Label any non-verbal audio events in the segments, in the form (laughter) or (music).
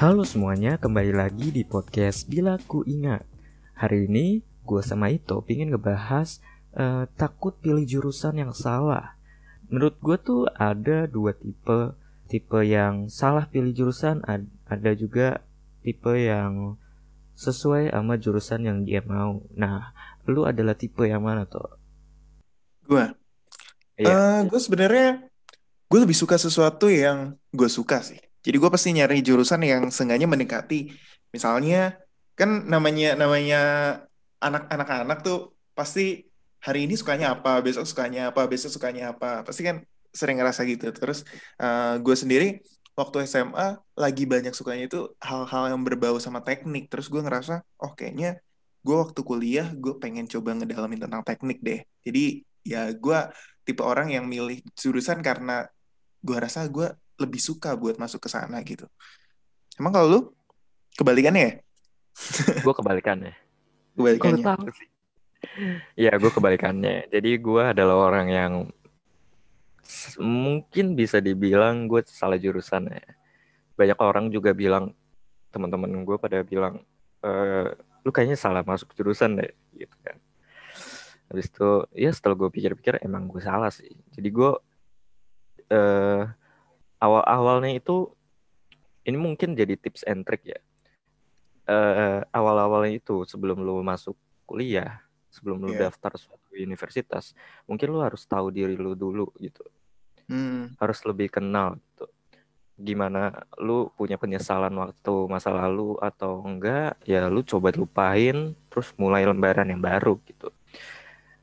Halo semuanya, kembali lagi di podcast Bila Ku Ingat. Hari ini gue sama Ito pingin ngebahas eh, takut pilih jurusan yang salah. Menurut gue tuh ada dua tipe, tipe yang salah pilih jurusan, ad- ada juga tipe yang sesuai sama jurusan yang dia mau. Nah, lu adalah tipe yang mana tuh? Gue, Iya. eh gue sebenarnya gue lebih suka sesuatu yang gue suka sih. Jadi gue pasti nyari jurusan yang seenggaknya mendekati. Misalnya kan namanya namanya anak-anak-anak tuh pasti hari ini sukanya apa, besok sukanya apa, besok sukanya apa. Pasti kan sering ngerasa gitu. Terus eh, gue sendiri waktu SMA lagi banyak sukanya itu hal-hal yang berbau sama teknik. Terus gue ngerasa, oh kayaknya gue waktu kuliah gue pengen coba ngedalamin tentang teknik deh. Jadi ya gue tipe orang yang milih jurusan karena gue rasa gue lebih suka buat masuk ke sana gitu. Emang kalau lu kebalikannya ya? (laughs) Gue kebalikannya. Kebalikannya. tahu sih? Ya, gue kebalikannya. Jadi gue adalah orang yang mungkin bisa dibilang gue salah jurusan ya. Banyak orang juga bilang, teman-teman gue pada bilang, eh lu kayaknya salah masuk jurusan deh, gitu kan. Habis itu, ya setelah gue pikir-pikir emang gue salah sih. Jadi gue eh awal-awalnya itu, ini mungkin jadi tips and trick ya. Eh awal-awalnya itu sebelum lu masuk kuliah, sebelum lu Iya. daftar suatu universitas, mungkin lu harus tahu diri lu dulu gitu. Hmm, Harus lebih kenal gitu. Gimana lu punya penyesalan waktu masa lalu atau enggak, ya lu coba lupain terus mulai lembaran yang baru gitu.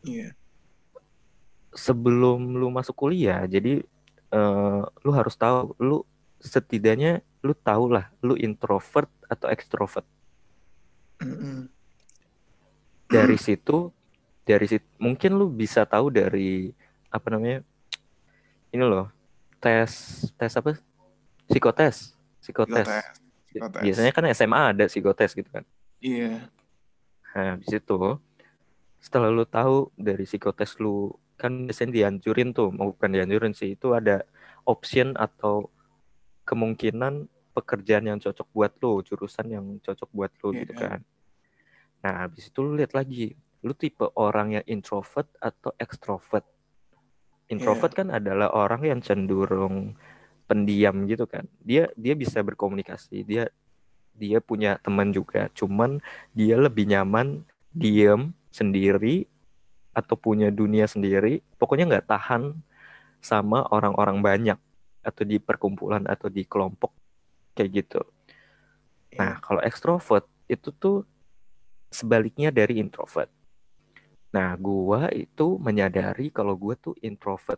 iya. Sebelum lu masuk kuliah, jadi eh, lu harus tahu lu setidaknya lu tahu lah lu introvert atau extrovert. Mm-mm. Dari situ dari situ mungkin lu bisa tahu dari apa namanya? Ini loh, tes tes apa? Psikotes. Psikotes. Psikotes. Psikotes. Biasanya kan SMA ada psikotes gitu kan. Iya. Nah, habis itu setelah lu tahu dari psikotes lu kan biasanya dianjurin tuh, mau bukan dianjurin sih, itu ada option atau kemungkinan pekerjaan yang cocok buat lu, jurusan yang cocok buat lu gitu Iya. kan. Nah, habis itu lu lihat lagi, lu tipe orang yang introvert atau extrovert. Introvert kan adalah orang yang cenderung pendiam gitu kan. Dia dia bisa berkomunikasi, dia dia punya teman juga, cuman dia lebih nyaman diem sendiri atau punya dunia sendiri. Pokoknya nggak tahan sama orang-orang banyak atau di perkumpulan atau di kelompok kayak gitu. Iya. Nah, kalau ekstrovert itu tuh sebaliknya dari introvert. Nah, gua itu menyadari kalau gua tuh introvert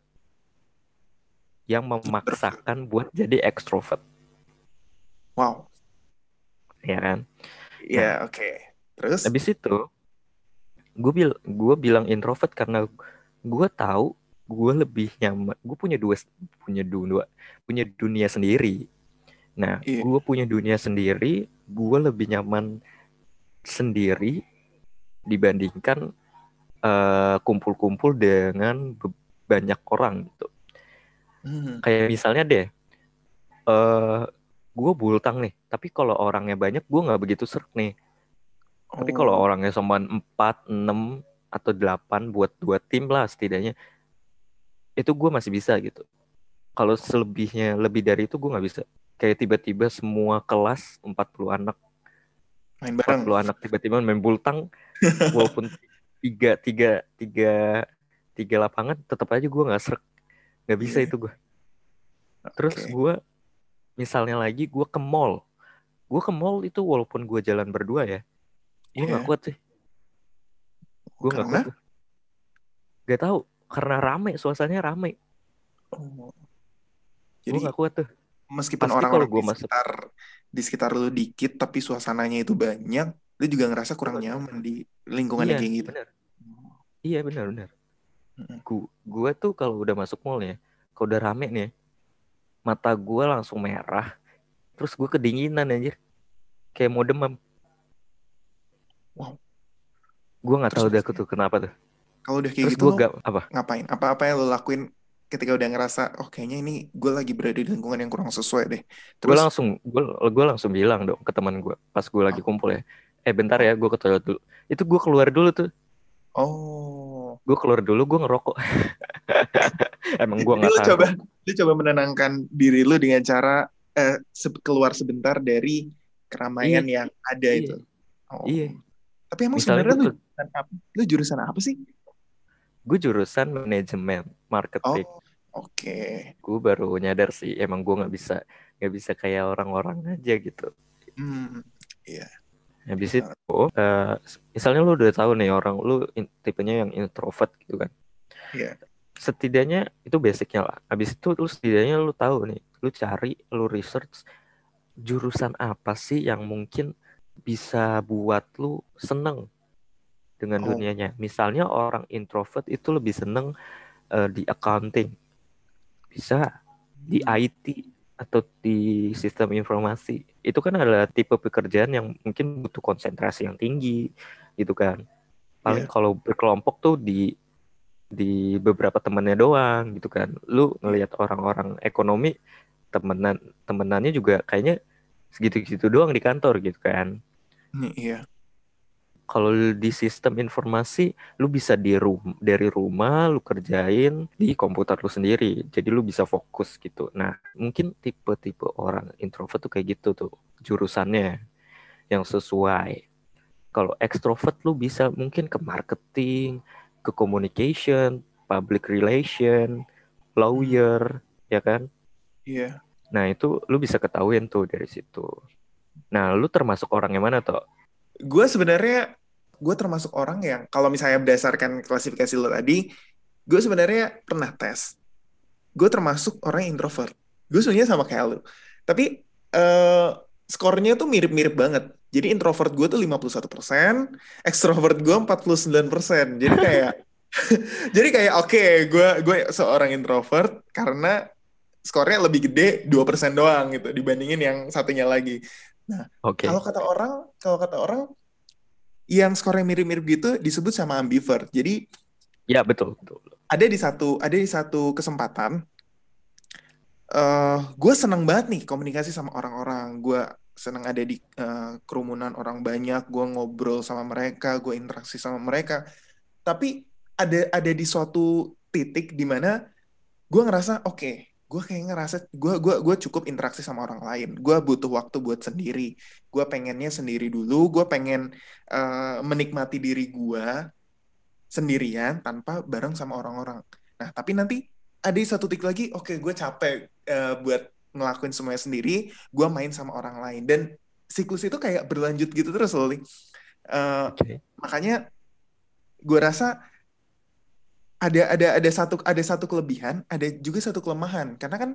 yang memaksakan buat jadi ekstrovert, Wow. ya kan? Iya, oke. Terus? Habis itu, gue bil gue bilang introvert karena gue tahu gue lebih nyaman. Gue punya dua punya dua punya dunia sendiri. Nah, Iya. gue punya dunia sendiri. Gue lebih nyaman sendiri dibandingkan eh, kumpul-kumpul dengan be- banyak orang gitu. Hmm, Kayak misalnya deh, eh gue bultang nih. Tapi kalau orangnya banyak, gue nggak begitu serak nih. Tapi kalau oh, orangnya cuma 4, 6, atau 8 buat dua tim lah setidaknya, itu gue masih bisa gitu. Kalau selebihnya lebih dari itu gue nggak bisa. Kayak tiba-tiba semua kelas 40 anak, main bareng. 40 anak tiba-tiba main bultang, (laughs) walaupun tiga, tiga, tiga, tiga lapangan, tetap aja gue nggak serak. Nggak bisa Iya. itu gue. Terus Oke. gue, misalnya lagi gue ke mall. Gue ke mall itu walaupun gue jalan berdua ya, gue nggak Iya. kuat sih. Gue Karena? kuat. Gak tahu karena rame, suasananya rame. Oh. Gue Jadi nggak kuat tuh. meskipun orang-orang di masuk- sekitar di sekitar lu dikit tapi suasananya itu banyak, lu juga ngerasa kurang nyaman di lingkungan Iya, yang kayak gitu. benar. Iya benar benar. Mm-mm. Gu gue tuh kalau udah masuk mall ya, kalau udah rame nih, mata gue langsung merah. Terus gue kedinginan anjir. Kayak mau demam. Wow. Gue nggak tahu dah biasanya- tuh kenapa tuh. Kalau udah kayak Terus gitu gue gak apa? ngapain? Apa-apa yang lu lakuin ketika udah ngerasa oh kayaknya ini gue lagi berada di lingkungan yang kurang sesuai deh. gue Terus langsung gue gue langsung bilang dong ke teman gue pas gue lagi kumpul ya eh bentar ya gue ke toilet dulu itu gue keluar dulu tuh oh gue keluar dulu gue ngerokok (laughs) emang gue nggak coba lu coba menenangkan diri lu dengan cara eh, keluar sebentar dari keramaian Iya, yang ada iya. itu. Oh. iya Tapi emang Misalnya sebenarnya lu jurusan apa? Lu jurusan apa sih? gue jurusan manajemen Oh, marketing oke. gue baru nyadar sih emang gue nggak bisa nggak bisa kayak orang-orang aja gitu Hmm, iya. habis itu eh, misalnya lu udah tahu nih orang lu in- tipenya yang introvert gitu kan Iya. setidaknya itu basicnya lah habis itu lu setidaknya lu tahu nih lu cari lu research jurusan apa sih yang mungkin bisa buat lu seneng dengan Oh. dunianya misalnya orang introvert itu lebih seneng eh, di accounting bisa di Hmm. IT atau di sistem informasi itu kan adalah tipe pekerjaan yang mungkin butuh konsentrasi yang tinggi gitu kan paling Iya. kalau berkelompok tuh di di beberapa temennya doang gitu kan lu ngelihat orang-orang ekonomi temenan temenannya juga kayaknya segitu-gitu doang di kantor gitu kan iya. kalau di sistem informasi lu bisa di rum dari rumah lu kerjain di komputer lu sendiri. Jadi lu bisa fokus gitu. Nah mungkin tipe-tipe orang introvert tuh kayak gitu tuh jurusannya yang sesuai. Kalau extrovert lu bisa mungkin ke marketing ke communication public relation lawyer ya kan? Iya. nah itu lu bisa ketahuin tuh dari situ nah lu termasuk orang yang mana tuh Gue sebenarnya gue termasuk orang yang kalau misalnya berdasarkan klasifikasi lo tadi, gue sebenarnya pernah tes. Gue termasuk orang yang introvert. Gue sebenarnya sama kayak lu. Tapi eh skornya tuh mirip-mirip banget. Jadi introvert gue tuh 51%, extrovert gue 49%. Jadi kayak (laughs) jadi kayak oke, gue gue seorang introvert karena skornya lebih gede 2% doang gitu dibandingin yang satunya lagi. Oke Kalau kata orang, kalau kata orang yang skornya mirip-mirip gitu disebut sama ambivert. Jadi ya betul betul ada di satu ada di satu kesempatan eh gue seneng banget nih komunikasi sama orang-orang. Gue seneng ada di eh, kerumunan orang banyak. Gue ngobrol sama mereka, gue interaksi sama mereka. Tapi ada ada di suatu titik di mana gue ngerasa oke, gue kayak ngerasa gue gua gue cukup interaksi sama orang lain. Gue butuh waktu buat sendiri. Gue pengennya sendiri dulu. Gue pengen eh, menikmati diri gue sendirian tanpa bareng sama orang-orang. Nah, tapi nanti ada satu titik lagi, oke, gue capek eh, buat ngelakuin semuanya sendiri, gue main sama orang lain. Dan siklus itu kayak berlanjut gitu terus loh, Li. Eh, oke makanya gue rasa ada ada ada satu ada satu kelebihan, ada juga satu kelemahan. Karena kan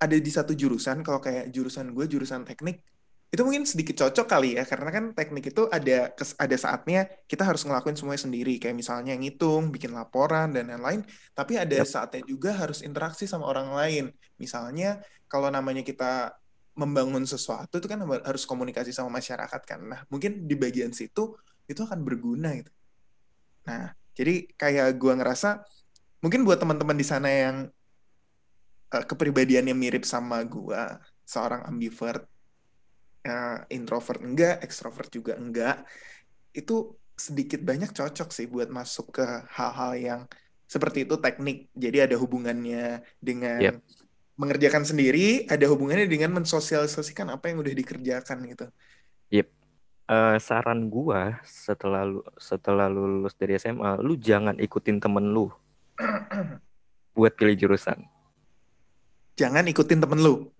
ada di satu jurusan, kalau kayak jurusan gue jurusan teknik, itu mungkin sedikit cocok kali ya, karena kan teknik itu ada ada saatnya kita harus ngelakuin semuanya sendiri, kayak misalnya ngitung, bikin laporan dan lain-lain. Tapi ada Yap. saatnya juga harus interaksi sama orang lain. Misalnya kalau namanya kita membangun sesuatu itu kan harus komunikasi sama masyarakat kan. Nah, mungkin di bagian situ itu akan berguna gitu. Nah, jadi kayak gua ngerasa mungkin buat teman-teman di sana yang eh, kepribadiannya mirip sama gua, seorang ambivert, eh, introvert enggak, ekstrovert juga enggak, itu sedikit banyak cocok sih buat masuk ke hal-hal yang seperti itu teknik. Jadi ada hubungannya dengan Yap. mengerjakan sendiri, ada hubungannya dengan mensosialisasikan apa yang udah dikerjakan gitu. Eh, saran gua setelah lu setelah lu lulus dari SMA, lu jangan ikutin temen lu buat pilih jurusan. Jangan ikutin temen lu.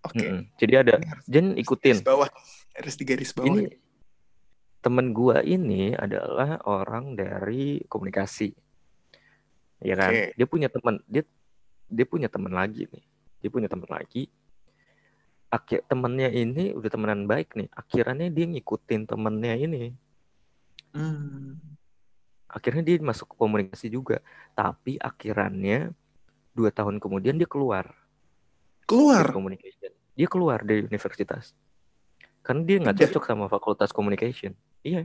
Oke. Mm-mm. Jadi ada Ini harus jangan ikutin. garis bawah. Harus di garis bawah. Ini temen gua ini adalah orang dari komunikasi. Ya kan? Oke. Dia punya teman, dia dia punya teman lagi nih. Dia punya teman lagi. Akhir temennya ini udah temenan baik nih. Akhirnya dia ngikutin temennya ini. Hmm. akhirnya dia masuk ke komunikasi juga tapi akhirannya dua tahun kemudian dia keluar Keluar. communication dia keluar dari universitas karena dia nggak cocok sama fakultas communication iya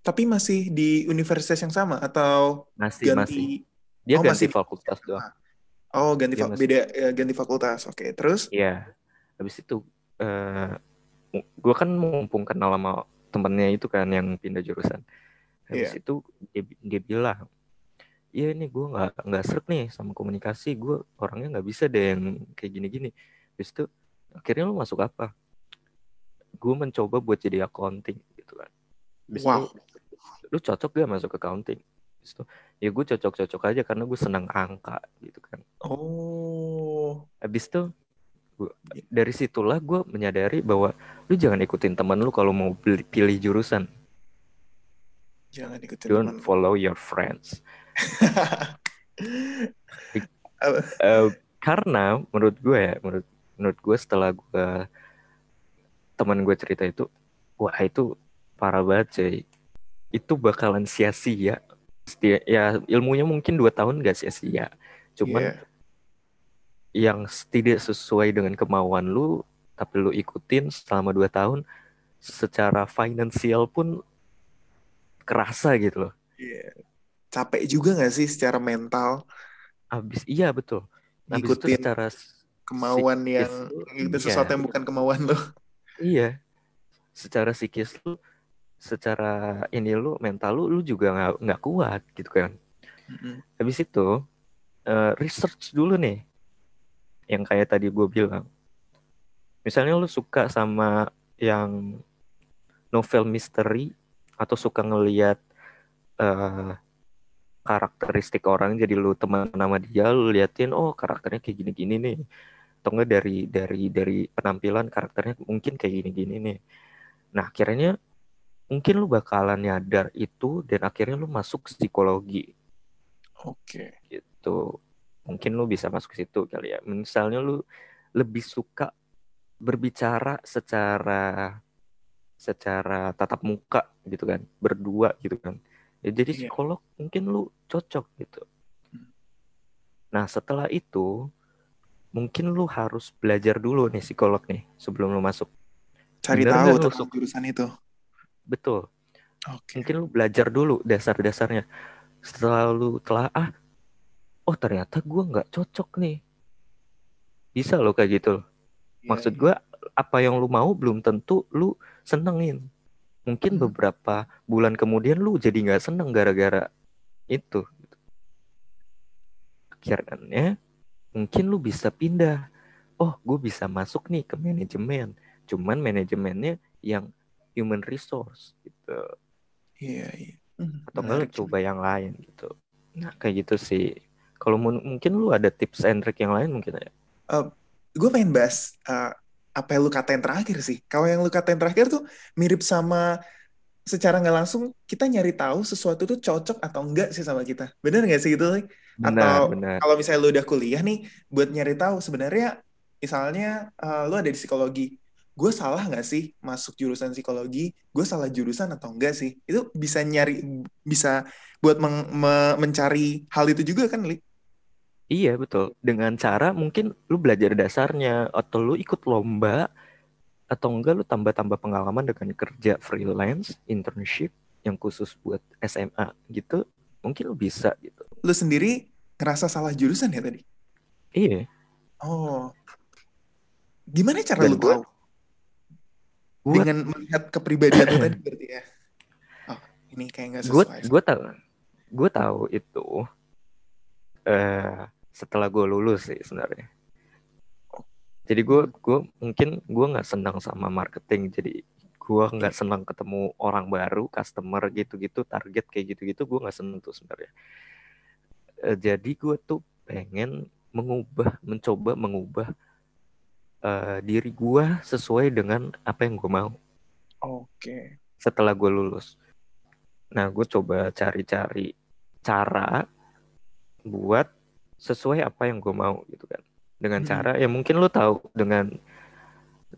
Tapi masih di universitas yang sama atau masih masih ganti dia Oh, ganti masih fakultas doang. Oh, ganti dia fak- masih beda ya, ganti fakultas. Oke, terus? Iya, habis itu eh gue kan mumpung kenal sama temennya itu kan yang pindah jurusan. Habis Iya. itu dia, dia bilang, iya nih gue nggak nggak srek nih sama komunikasi, gue orangnya nggak bisa deh yang kayak gini-gini. Habis itu akhirnya lu masuk apa? Gue mencoba buat jadi accounting gitu kan. Habis itu Wow. lu cocok gak masuk accounting? Itu ya gue cocok-cocok aja karena gue senang angka gitu kan. Oh. Habis itu gua- dari situlah gue menyadari bahwa lu jangan ikutin teman lu kalau mau beli- pilih jurusan. Jangan ikutin Don't teman. follow your friends. (laughs) Eh, karena menurut gue ya, menurut menurut gue setelah gue teman gue cerita itu, wah itu parah banget cuy. Itu bakalan sia-sia. Seti- Ya ilmunya mungkin dua tahun gak sia-sia. Cuman Iya. yang tidak sesuai dengan kemauan lu, tapi lu ikutin selama dua tahun, secara finansial pun kerasa gitu loh. Iya. Capek juga gak sih secara mental Abis iya betul. Abis itu ngikutin secara kemauan yang itu iya, sesuatu yang bukan kemauan lo. iya. Secara psikis lu, secara ini lu mental lu, lu juga nggak nggak kuat gitu kan. Mm-mm. Habis itu eh, research dulu nih, yang kayak tadi gue bilang. Misalnya lu suka sama yang novel misteri atau suka ngelihat eh, karakteristik orang jadi lu teman sama dia lu liatin oh karakternya kayak gini-gini nih atau enggak dari dari dari penampilan karakternya mungkin kayak gini-gini nih nah akhirnya mungkin lu bakalan nyadar itu dan akhirnya lu masuk psikologi Oke. gitu mungkin lu bisa masuk ke situ kali ya misalnya lu lebih suka berbicara secara secara tatap muka gitu kan berdua gitu kan ya, jadi Iya. psikolog mungkin lu cocok gitu Hmm. nah setelah itu mungkin lu harus belajar dulu nih psikolog nih sebelum lu masuk Cari Bener tahu lu tentang jurusan itu. Betul. Oke. mungkin lu belajar dulu dasar-dasarnya. Setelah lu telah ah oh ternyata gua nggak cocok nih. Bisa lo kayak gitu Iya, maksud iya. gua apa yang lu mau belum tentu lu senengin. Mungkin Hmm. beberapa bulan kemudian lu jadi nggak seneng gara-gara itu. Akhirnya mungkin lu bisa pindah. Oh gue bisa masuk nih ke manajemen. Cuman manajemennya yang human resource gitu Iya, iya. Hmm, atau enggak coba yang lain gitu nah kayak gitu sih kalau mun- mungkin lu ada tips and trick yang lain mungkin ya gue pengen bahas uh, apa yang lu katain terakhir sih. Kalau yang lu katain terakhir tuh mirip sama secara nggak langsung kita nyari tahu sesuatu tuh cocok atau enggak sih sama kita. Bener nggak sih gitu? Lik? benar Atau kalau misalnya lu udah kuliah nih buat nyari tahu sebenarnya misalnya uh, lu ada di psikologi, gue salah nggak sih masuk jurusan psikologi? Gue salah jurusan atau enggak sih? Itu bisa nyari bisa buat meng- me- mencari hal itu juga kan, Lik? Iya betul. Dengan cara mungkin lu belajar dasarnya atau lu ikut lomba atau enggak lu tambah-tambah pengalaman dengan kerja freelance, internship yang khusus buat SMA gitu. Mungkin lu bisa gitu. Lu sendiri ngerasa salah jurusan ya tadi? Iya. Oh, gimana cara Dan lu gua- tahu? Gua Dengan melihat kepribadian lu tadi (laughs) berarti ya? Oh, ini kayak nggak sesuai. gue tahu gue tahu itu eh setelah gue lulus sih sebenarnya. Jadi gue gue mungkin gue nggak senang sama marketing. Jadi gue nggak senang ketemu orang baru, customer gitu-gitu, target kayak gitu-gitu. Gue nggak seneng tuh sebenarnya. Eh, jadi gue tuh pengen mengubah, mencoba mengubah eh, diri gue sesuai dengan apa yang gue mau Oke. setelah gue lulus. Nah, gue coba cari-cari cara buat sesuai apa yang gue mau gitu kan. Dengan Hmm. cara ya mungkin lu tahu dengan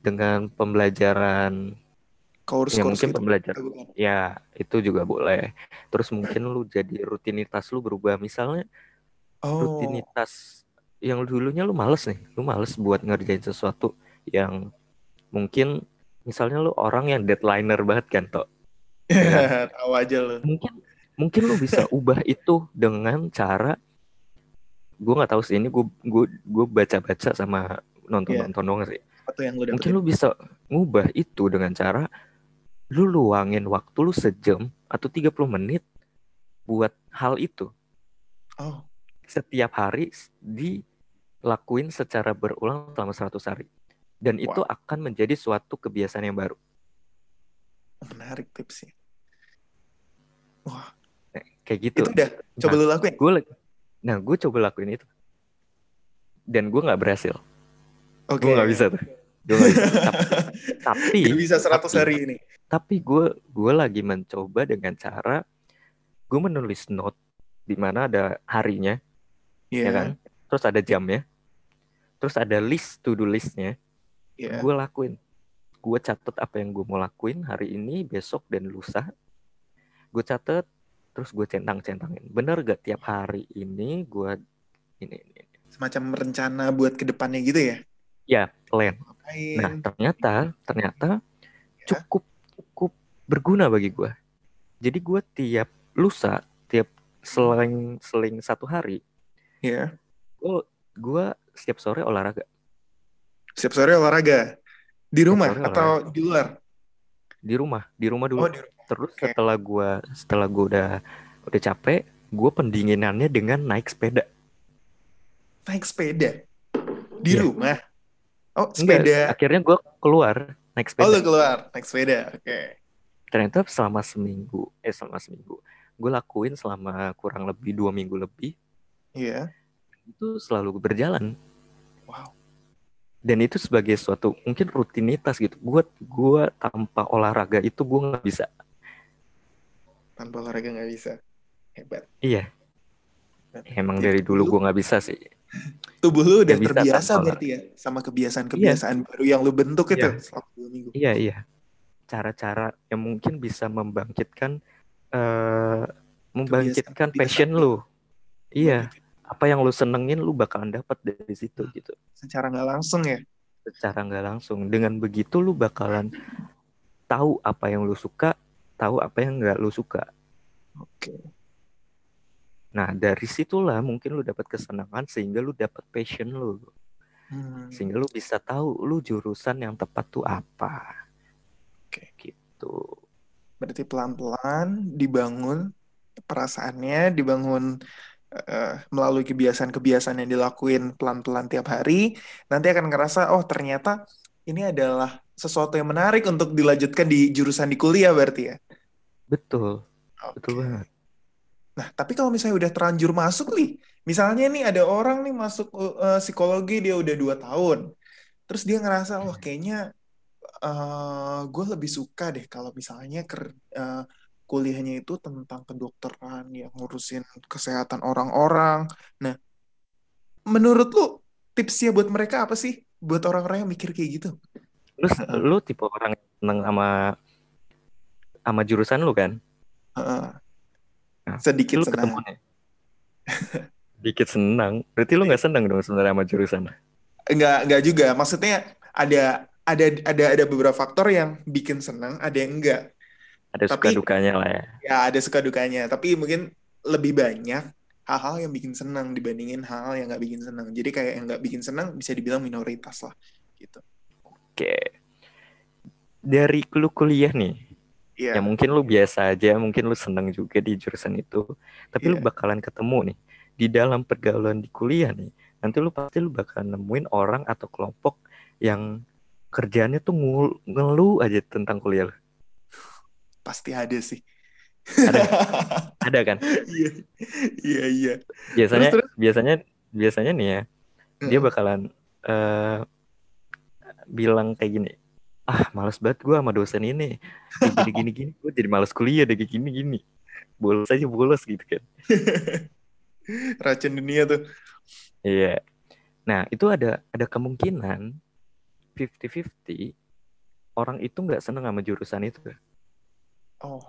dengan pembelajaran Course ya course mungkin gitu. pembelajaran ya itu juga boleh. Terus mungkin lu jadi rutinitas lu berubah misalnya Oh, rutinitas yang dulunya lu males nih, lu males buat ngerjain sesuatu yang mungkin misalnya lu orang yang deadlineer banget kan toh (laughs) tahu aja lu. mungkin mungkin lu bisa ubah itu dengan cara gue nggak tahu sih ini gue gue gue baca-baca sama nonton-nonton doang sih. Apa yang lu dapetin? Mungkin lu bisa ngubah itu dengan cara lu luangin waktu lu sejam atau 30 menit buat hal itu. Oh, Setiap hari dilakuin secara berulang selama 100 hari. Dan itu akan menjadi suatu kebiasaan yang baru. menarik tipsnya. Wah, Nah, kayak gitu. itu udah coba lu lakuin. Gue nah gue coba lakuin itu. Dan gue nggak berhasil. Oke. Gue nggak bisa tuh. Gue nggak bisa. (laughs) Tapi Gak bisa 100 tapi- hari ini. tapi gue gue lagi mencoba dengan cara gue menulis note di mana ada harinya Iya. ya kan terus ada jamnya terus ada list to do listnya Iya. gue lakuin gue catet apa yang gue mau lakuin hari ini besok dan lusa gue catet terus gue centang centangin bener gak tiap hari ini gue ini, ini, ini. Semacam rencana buat ke depannya gitu ya. ya plan Ngapain? nah ternyata ternyata Ya. cukup cukup berguna bagi gue jadi gue tiap lusa tiap seling seling satu hari Iya. Gue gue setiap sore olahraga Setiap sore olahraga. Di rumah sore atau di luar? di rumah di rumah dulu Oh, di rumah. terus oke. setelah gue setelah gue udah udah capek gue pendinginannya dengan naik sepeda Naik sepeda. Di Iya. rumah. Oh, Enggak, sepeda. akhirnya gue keluar naik Oh, lu sepeda keluar naik sepeda. Oke. ternyata selama seminggu eh selama seminggu gue lakuin selama kurang lebih dua minggu lebih Iya. Itu selalu berjalan Wow. dan itu sebagai suatu mungkin rutinitas gitu gue gua tanpa olahraga itu gue nggak bisa Tanpa olahraga nggak bisa. Hebat. iya Hebat. emang dari dulu lu- gue nggak bisa sih Tubuh lu udah bisa terbiasa berarti ya sama kebiasaan-kebiasaan baru yang lu bentuk itu Iya. selama dua minggu. iya iya cara-cara yang mungkin bisa membangkitkan eh membangkitkan Kebiasaan passion lu iya apa yang lu senengin lu bakalan dapat dari situ gitu Secara nggak langsung ya. secara nggak langsung dengan begitu lu bakalan tahu apa yang lu suka tahu apa yang nggak lu suka Oke. nah dari situlah mungkin lu dapat kesenangan sehingga lu dapat passion lu Hmm. sehingga lu bisa tahu lu jurusan yang tepat tuh apa Oke. gitu Berarti pelan-pelan dibangun perasaannya, dibangun eh, melalui kebiasaan-kebiasaan yang dilakuin pelan-pelan tiap hari, nanti akan ngerasa oh ternyata ini adalah sesuatu yang menarik untuk dilanjutkan di jurusan di kuliah berarti ya. betul Oke. betul banget Nah, tapi kalau misalnya udah terlanjur masuk nih, misalnya nih ada orang nih masuk uh, psikologi dia udah dua tahun, terus dia ngerasa wah kayaknya gue lebih suka deh kalau misalnya ker, uh, kuliahnya itu tentang kedokteran yang ngurusin kesehatan orang-orang. Nah, menurut lu tipsnya buat mereka apa sih? Buat orang-orang yang mikir kayak gitu? lu lu tipe orang yang seneng sama sama jurusan lu kan Heeh. Nah, sedikit lu senang. nih (laughs) dikit senang berarti lu nggak senang dong sebenarnya sama jurusan Enggak, enggak juga. Maksudnya ada ada ada ada beberapa faktor yang bikin senang, ada yang enggak. Ada suka Tapi- dukanya lah ya Ya, ada suka dukanya, tapi mungkin lebih banyak hal-hal yang bikin senang dibandingin hal-hal yang nggak bikin senang. Jadi kayak yang nggak bikin senang bisa dibilang minoritas lah, gitu. oke dari lu kuliah nih Iya. ya mungkin lu biasa aja mungkin lu seneng juga di jurusan itu tapi lu Iya. bakalan ketemu nih di dalam pergaulan di kuliah nih nanti lu pasti lu bakalan nemuin orang atau kelompok yang kerjaannya tuh ngeluh aja tentang kuliah lu. Pasti ada sih. Ada. (laughs) ada kan Iya, iya, iya. biasanya Terus, terus? biasanya biasanya nih ya dia Heeh. bakalan eh bilang kayak gini ah males banget gue sama dosen ini gini gini gini gue jadi males kuliah deh gini gini bolos aja bolos gitu kan (laughs) Racun dunia tuh. iya nah itu ada ada kemungkinan 50-50 orang itu nggak seneng sama jurusan itu Oh,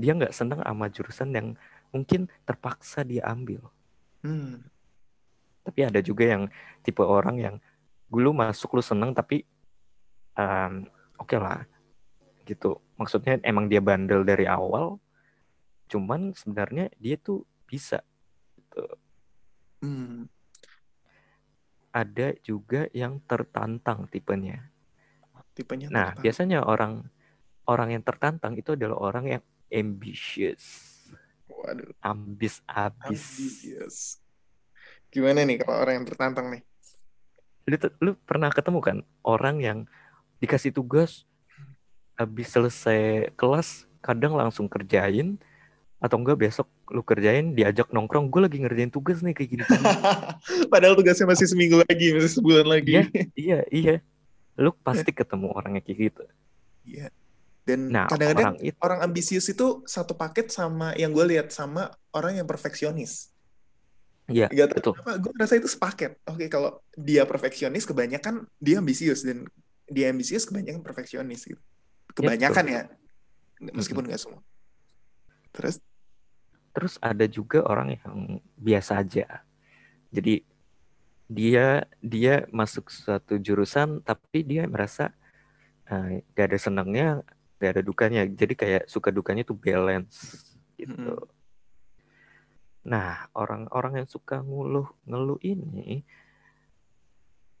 dia nggak seneng sama jurusan yang mungkin terpaksa dia ambil hmm. tapi ada juga yang tipe orang yang dulu masuk lu seneng tapi em, oke lah gitu maksudnya emang dia bandel dari awal cuman sebenarnya dia tuh bisa gitu. Hmm. Ada juga yang tertantang tipenya. Tipenya Nah, tertantang. biasanya orang orang yang tertantang itu adalah orang yang ambitious, Waduh, ambis abis. ambisius. Gimana nih kalau orang yang tertantang nih? Lu, lu pernah ketemu kan orang yang dikasih tugas habis selesai kelas kadang langsung kerjain atau enggak besok lu kerjain diajak nongkrong gue lagi ngerjain tugas nih kayak gini (laughs) Padahal tugasnya masih seminggu lagi, masih sebulan lagi. Iya. iya iya lu pasti (laughs) ketemu orang yang kayak gitu Iya. Dan nah kadang-kadang orang itu orang ambisius itu satu paket sama yang gue lihat sama orang yang perfeksionis. iya Gak betul gue rasa itu sepaket. Oke, kalau dia perfeksionis, kebanyakan dia ambisius. Dan dia ambisius, kebanyakan perfeksionis. Gitu. Kebanyakan ya. Meskipun gak semua. Terus? terus ada juga orang yang biasa aja jadi dia dia masuk suatu jurusan tapi dia merasa eh, gak ada senangnya gak ada dukanya jadi kayak suka dukanya tuh balance gitu Mm-mm. nah orang-orang yang suka ngeluh ngeluh ini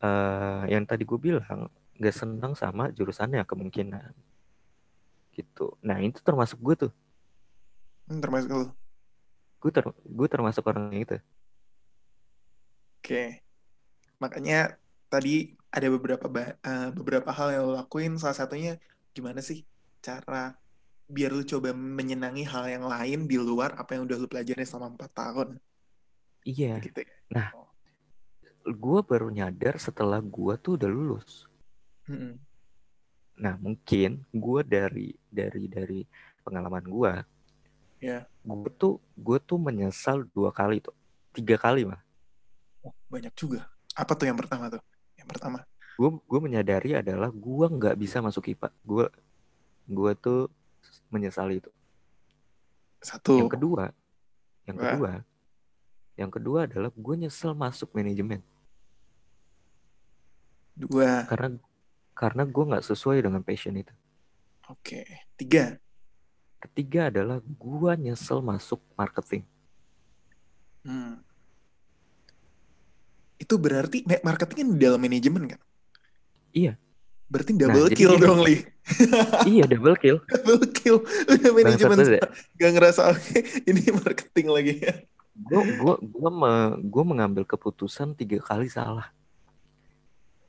eh yang tadi gue bilang gak senang sama jurusannya kemungkinan gitu nah itu termasuk gue tuh Hmm, termasuk lu. gue ter gue termasuk orang yang itu Oke. Makanya tadi ada beberapa eh, beberapa hal yang lo lakuin. Salah satunya gimana sih cara biar lu coba menyenangi hal yang lain di luar apa yang udah lu pelajarin selama empat tahun. iya Gitu ya. Nah, gue baru nyadar setelah gue tuh udah lulus. Mm-mm. Nah, mungkin gue dari dari dari pengalaman gue, Ya. gue tuh gue tuh menyesal dua kali tuh, tiga kali mah. Oh, banyak juga. Apa tuh yang pertama tuh? Yang pertama. Gue gue menyadari adalah gue nggak bisa masuk IPA. Gue gue tuh menyesali itu. Satu. Yang kedua, yang Wah. kedua, yang kedua adalah gue nyesel masuk manajemen Dua. karena karena gue nggak sesuai dengan passion itu. Oke. Tiga. Ketiga adalah gue nyesel masuk marketing. Hmm. Itu berarti ma- marketing kan di dalam manajemen kan? Iya. Berarti double jadi kill dong, Li. (laughs) iya double kill. (laughs) double kill. Udah manajemen gak ngerasa oke ini marketing lagi ya. gue gua gua me- gua mengambil keputusan tiga kali salah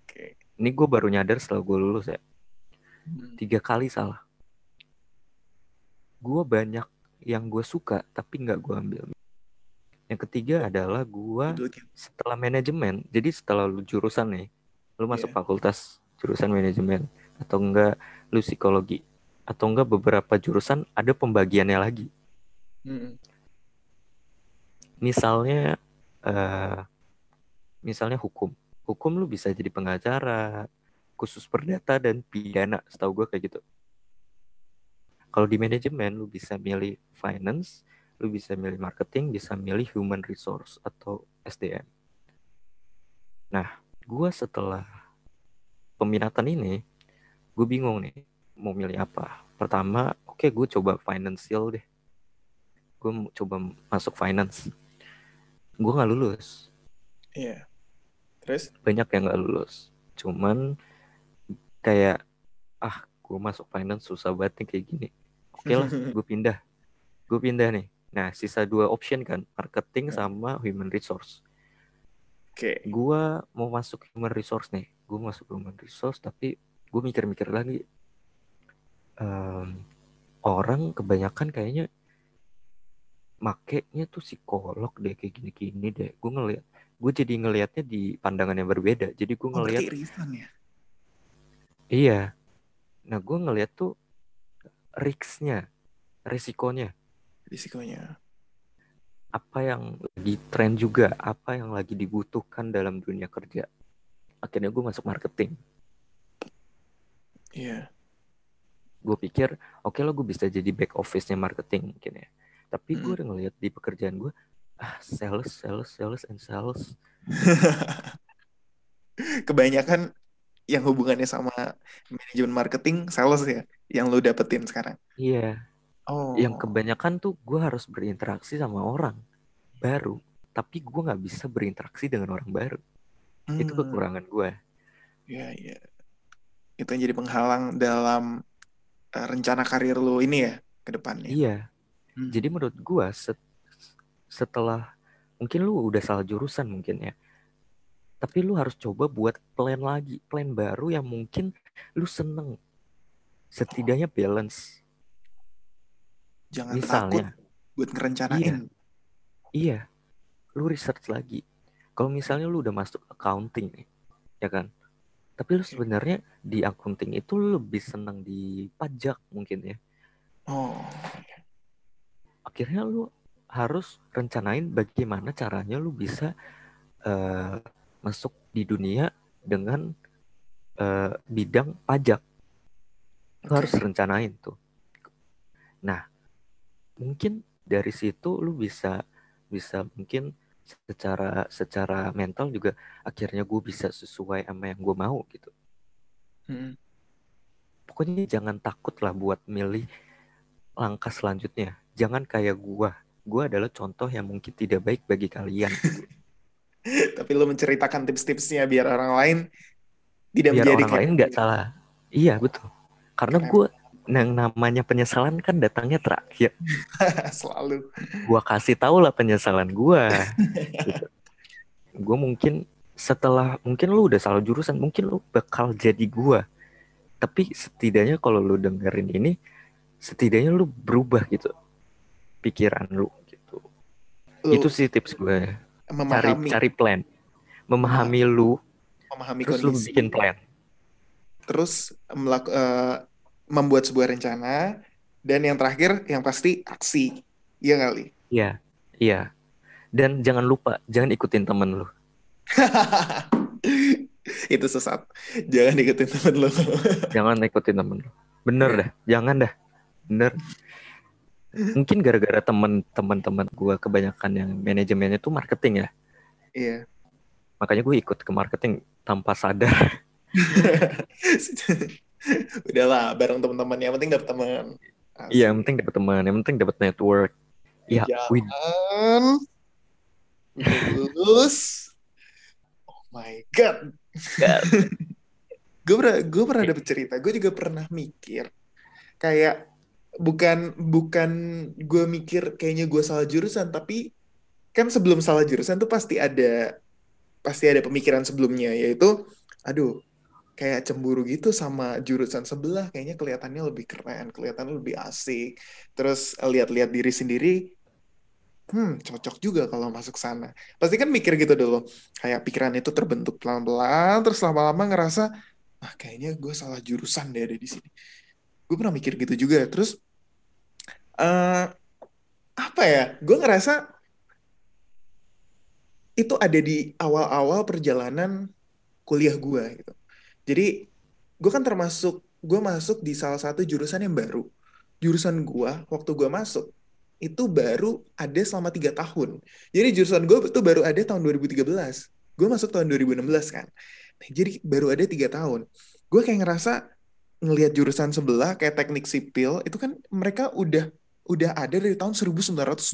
Oke. ini gue baru nyadar setelah gue lulus ya Hmm. tiga kali salah gue banyak yang gue suka tapi nggak gue ambil yang ketiga adalah gue setelah manajemen jadi setelah lu jurusan nih lu masuk Iya. fakultas jurusan manajemen atau enggak lu psikologi atau enggak beberapa jurusan ada pembagiannya lagi. Hmm. misalnya eh misalnya hukum. Hukum lu bisa jadi pengacara khusus perdata dan pidana setahu gue kayak gitu. Kalau di manajemen lu bisa milih finance lu bisa milih marketing bisa milih human resource atau SDM nah gue setelah peminatan ini gue bingung nih mau milih apa. Pertama oke gue coba financial deh. Gue coba masuk finance. Gue nggak lulus. Iya. Terus? banyak yang nggak lulus. Cuman kayak ah gue masuk finance susah banget nih kayak gini. Oke lah (laughs) gue pindah. Gue pindah nih. Nah sisa dua option kan marketing sama human resource. Oke. gue mau masuk human resource nih gue masuk human resource tapi gue mikir-mikir lagi. Em, orang kebanyakan kayaknya makainya tuh psikolog deh kayak gini-gini deh. Gue ngeliat gue jadi ngelihatnya di pandangan yang berbeda. Jadi gue Oh, ngelihat Rizan ya? iya. Nah gue ngelihat tuh risknya risikonya. Risikonya. apa yang lagi tren juga apa yang lagi dibutuhkan dalam dunia kerja akhirnya gue masuk marketing Iya. gue pikir oke lo gue bisa jadi back office-nya marketing mungkin ya tapi gue Mm. udah ngeliat di pekerjaan gue ah sales sales sales and sales (laughs) Kebanyakan yang hubungannya sama manajemen marketing sales ya yang lu dapetin sekarang. iya Oh. yang kebanyakan tuh gue harus berinteraksi sama orang baru tapi gue nggak bisa berinteraksi dengan orang baru Hmm. itu kekurangan gue Ya, ya. Itu yang jadi penghalang dalam uh, rencana karir lo ini ya ke depannya. iya Hmm. jadi menurut gue set- setelah mungkin lu udah salah jurusan mungkin ya tapi lu harus coba buat plan lagi plan baru yang mungkin lu seneng setidaknya balance Jangan takut misalnya buat ngerencanain. Iya, lu research lagi. Kalau misalnya lu udah masuk accounting nih, ya kan? Tapi lu sebenarnya di accounting itu lu lebih senang di pajak mungkin ya. Oh, Akhirnya lu harus rencanain bagaimana caranya lu bisa eh, masuk di dunia dengan eh, bidang pajak. Lu Oke. harus rencanain tuh. Nah, mungkin dari situ lu bisa bisa mungkin secara secara mental juga akhirnya gue bisa sesuai sama yang gue mau gitu. Hmm. Pokoknya jangan takut lah buat milih langkah selanjutnya. Jangan kayak gue. Gue adalah contoh yang mungkin tidak baik bagi kalian. (laughs) Tapi lo menceritakan tips-tipsnya biar orang lain tidak Biar menjadi orang kayak lain nggak salah. Iya betul. Karena gue yang namanya penyesalan kan datangnya terakhir. (laughs) selalu. Gue kasih tahu lah penyesalan gue. (laughs) gitu. Gue mungkin setelah mungkin lu udah salah jurusan, mungkin lu bakal jadi gue. Tapi setidaknya kalau lu dengerin ini, setidaknya lu berubah gitu pikiran lu gitu. Lo Itu sih tips gue. Cari memahami, cari plan, memahami lu, memahami terus lu kondisi. bikin plan. terus melaku- eh, membuat sebuah rencana dan yang terakhir yang pasti aksi iya kali Iya, iya. Dan jangan lupa, jangan ikutin temen lu. (laughs) itu sesat jangan ikutin temen lo (laughs) Jangan ikutin temen lu. Bener dah, jangan dah. Bener. Mungkin gara-gara temen-temen-temen gue kebanyakan yang manajemennya tuh marketing ya. iya Makanya gue ikut ke marketing tanpa sadar. (laughs) (laughs) udahlah bareng teman-teman yang penting dapet teman. Iya, yang penting dapat teman, yang penting dapat network. Ya, jangan lulus oh my god God. (laughs) gue pernah gue pernah dapet cerita gue juga pernah mikir kayak bukan bukan gue mikir kayaknya gue salah jurusan tapi kan sebelum salah jurusan tuh pasti ada pasti ada pemikiran sebelumnya yaitu aduh kayak cemburu gitu sama jurusan sebelah kayaknya kelihatannya lebih keren kelihatannya lebih asik. Terus lihat-lihat diri sendiri hmm cocok juga kalau masuk sana. Pasti kan mikir gitu dulu kayak pikiran itu terbentuk pelan-pelan terus lama-lama ngerasa ah kayaknya gue salah jurusan deh ada di sini. Gue pernah mikir gitu juga. Terus eh apa ya gue ngerasa itu ada di awal-awal perjalanan kuliah gue gitu jadi gue kan termasuk gue masuk di salah satu jurusan yang baru. Jurusan gue waktu gue masuk itu baru ada selama tiga tahun. Jadi jurusan gue itu baru ada tahun 2013 gue masuk tahun 2016 kan? Nah, jadi baru ada tiga tahun. Gue kayak ngerasa ngelihat jurusan sebelah kayak teknik sipil itu kan mereka udah udah ada dari tahun 1920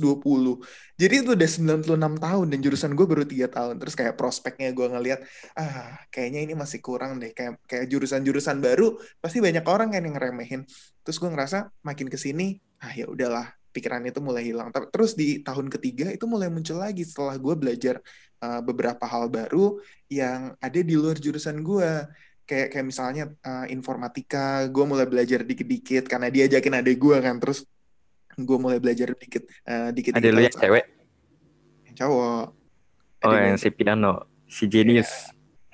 jadi itu udah 96 tahun dan jurusan gue baru tiga tahun. Terus kayak prospeknya gue ngelihat ah kayaknya ini masih kurang deh. Kayak kayak jurusan-jurusan baru pasti banyak orang kan yang ngeremehin. Terus gue ngerasa makin ke sini ah ya udahlah pikiran itu mulai hilang. Terus di tahun ketiga itu mulai muncul lagi setelah gue belajar uh, beberapa hal baru yang ada di luar jurusan gue kayak kayak misalnya uh, informatika gue mulai belajar dikit-dikit karena dia ajakin adek gue kan. Terus gue mulai belajar dikit uh, dikit Ada lu yang cewek? yang cowok. Oh, Adek yang si piano, si genius.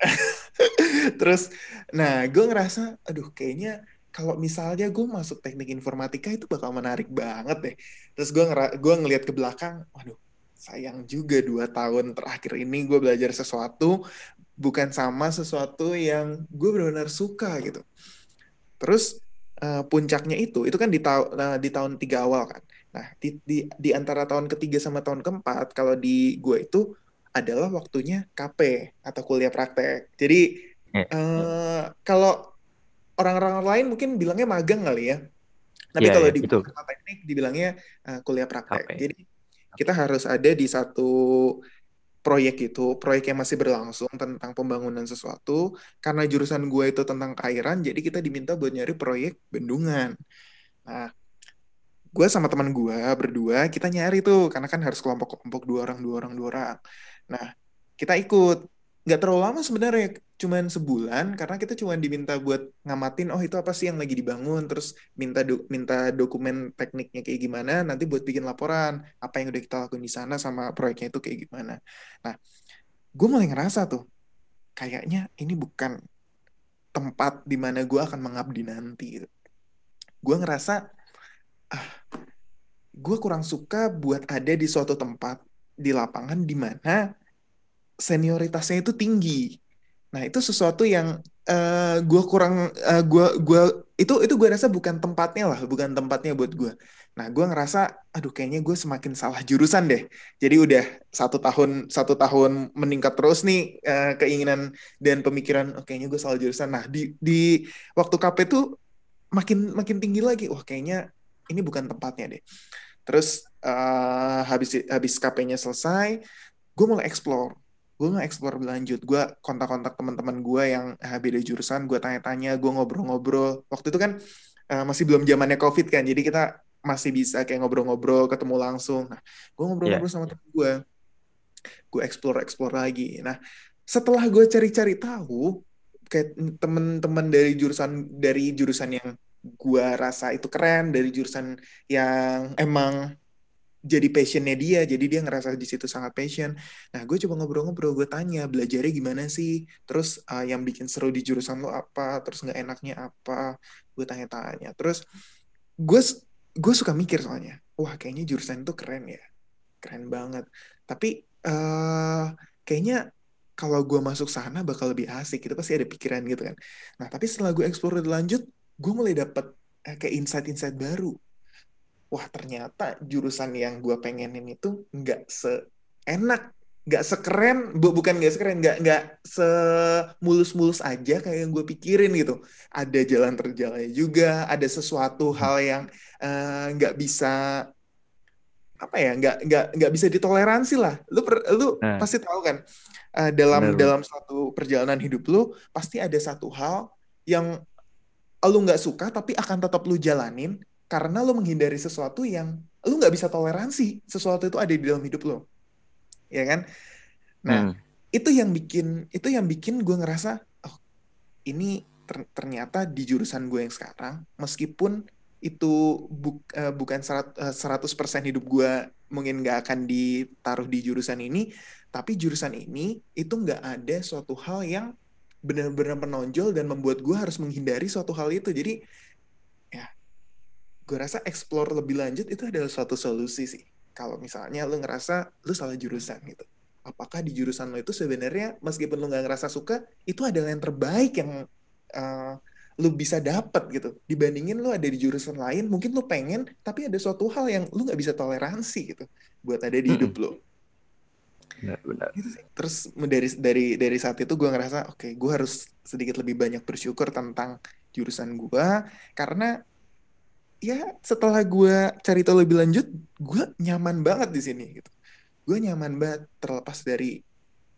(laughs) terus nah gue ngerasa aduh kayaknya kalau misalnya gue masuk teknik informatika itu bakal menarik banget deh. Terus gue ngera gue ngelihat ke belakang waduh sayang juga dua tahun terakhir ini gue belajar sesuatu bukan sama sesuatu yang gue benar-benar suka gitu. Terus eh, puncaknya itu itu kan di tahun di tahun tiga awal kan. Nah di, di di antara tahun ketiga sama tahun keempat kalau di gue itu adalah waktunya KP atau kuliah praktek. Jadi eh, kalau orang-orang lain mungkin bilangnya magang kali ya. Tapi Iya, kalau iya, di betul. teknik dibilangnya eh, kuliah praktek. KP. jadi kita harus ada di satu proyek itu, proyek yang masih berlangsung tentang pembangunan sesuatu, karena jurusan gue itu tentang keairan, jadi kita diminta buat nyari proyek bendungan. Nah, gue sama teman gue berdua, kita nyari tuh, karena kan harus kelompok-kelompok dua orang, dua orang, dua orang. Nah, kita ikut nggak terlalu lama sebenarnya cuman sebulan karena kita cuma diminta buat ngamatin oh itu apa sih yang lagi dibangun terus minta do, minta dokumen tekniknya kayak gimana nanti buat bikin laporan apa yang udah kita lakuin di sana sama proyeknya itu kayak gimana nah gue mulai ngerasa tuh kayaknya ini bukan tempat di mana gue akan mengabdi nanti gitu. gue ngerasa ah gue kurang suka buat ada di suatu tempat di lapangan di mana senioritasnya itu tinggi. Nah, itu sesuatu yang uh, eh, gue kurang uh, gua gua itu itu gue rasa bukan tempatnya lah, bukan tempatnya buat gue. Nah, gue ngerasa, aduh kayaknya gue semakin salah jurusan deh. Jadi udah satu tahun satu tahun meningkat terus nih uh, keinginan dan pemikiran, oh, kayaknya gue salah jurusan. Nah, di di waktu KP tuh makin makin tinggi lagi. Wah, kayaknya ini bukan tempatnya deh. Terus uh, habis habis KP-nya selesai, gue mulai explore gue nggak eksplor berlanjut gue kontak-kontak teman-teman gue yang uh, beda jurusan gue tanya-tanya gue ngobrol-ngobrol. Waktu itu kan uh, masih belum zamannya covid kan jadi kita masih bisa kayak ngobrol-ngobrol ketemu langsung. Nah gue ngobrol-ngobrol yeah. sama temen gue gue explore explore lagi. Nah setelah gue cari-cari tahu kayak temen-temen dari jurusan dari jurusan yang gue rasa itu keren dari jurusan yang emang jadi passionnya dia jadi dia ngerasa di situ sangat passion. Nah gue coba ngobrol-ngobrol gue tanya belajarnya gimana sih? Terus uh, yang bikin seru di jurusan lo apa? Terus nggak enaknya apa? Gue tanya-tanya. Terus gue gue suka mikir soalnya wah kayaknya jurusan itu keren ya keren banget. Tapi uh, kayaknya kalau gue masuk sana bakal lebih asik itu pasti ada pikiran gitu kan. Nah tapi setelah gue explore lanjut gue mulai dapet eh, kayak insight-insight baru wah ternyata jurusan yang gue pengenin itu nggak seenak nggak sekeren bu bukan nggak sekeren nggak nggak semulus-mulus aja kayak yang gue pikirin gitu ada jalan terjalnya juga ada sesuatu hal yang eh, nggak uh, bisa apa ya nggak nggak nggak bisa ditoleransi lah lu per, lu nah. pasti tahu kan uh, dalam Benar. dalam suatu perjalanan hidup lu pasti ada satu hal yang lu nggak suka tapi akan tetap lu jalanin karena lo menghindari sesuatu yang lo nggak bisa toleransi sesuatu itu ada di dalam hidup lo. Ya kan? Nah hmm. itu yang bikin itu yang bikin gue ngerasa oh ini ter ternyata di jurusan gue yang sekarang meskipun itu bu uh, bukan serat, uh, 100% hidup gue mungkin nggak akan ditaruh di jurusan ini tapi jurusan ini itu nggak ada suatu hal yang benar-benar menonjol dan membuat gue harus menghindari suatu hal itu. Jadi gue rasa explore lebih lanjut itu adalah suatu solusi sih. Kalau misalnya lu ngerasa lu salah jurusan gitu. Apakah di jurusan lo itu sebenarnya meskipun lu nggak ngerasa suka, itu adalah yang terbaik yang uh, lu bisa dapat gitu. Dibandingin lu ada di jurusan lain, mungkin lu pengen, tapi ada suatu hal yang lu nggak bisa toleransi gitu buat ada di hidup hmm. lu. Benar, Gitu Terus dari dari dari saat itu gue ngerasa, oke, okay, gue harus sedikit lebih banyak bersyukur tentang jurusan gue karena ya setelah gue cari tahu lebih lanjut gue nyaman banget di sini gitu. Gue nyaman banget terlepas dari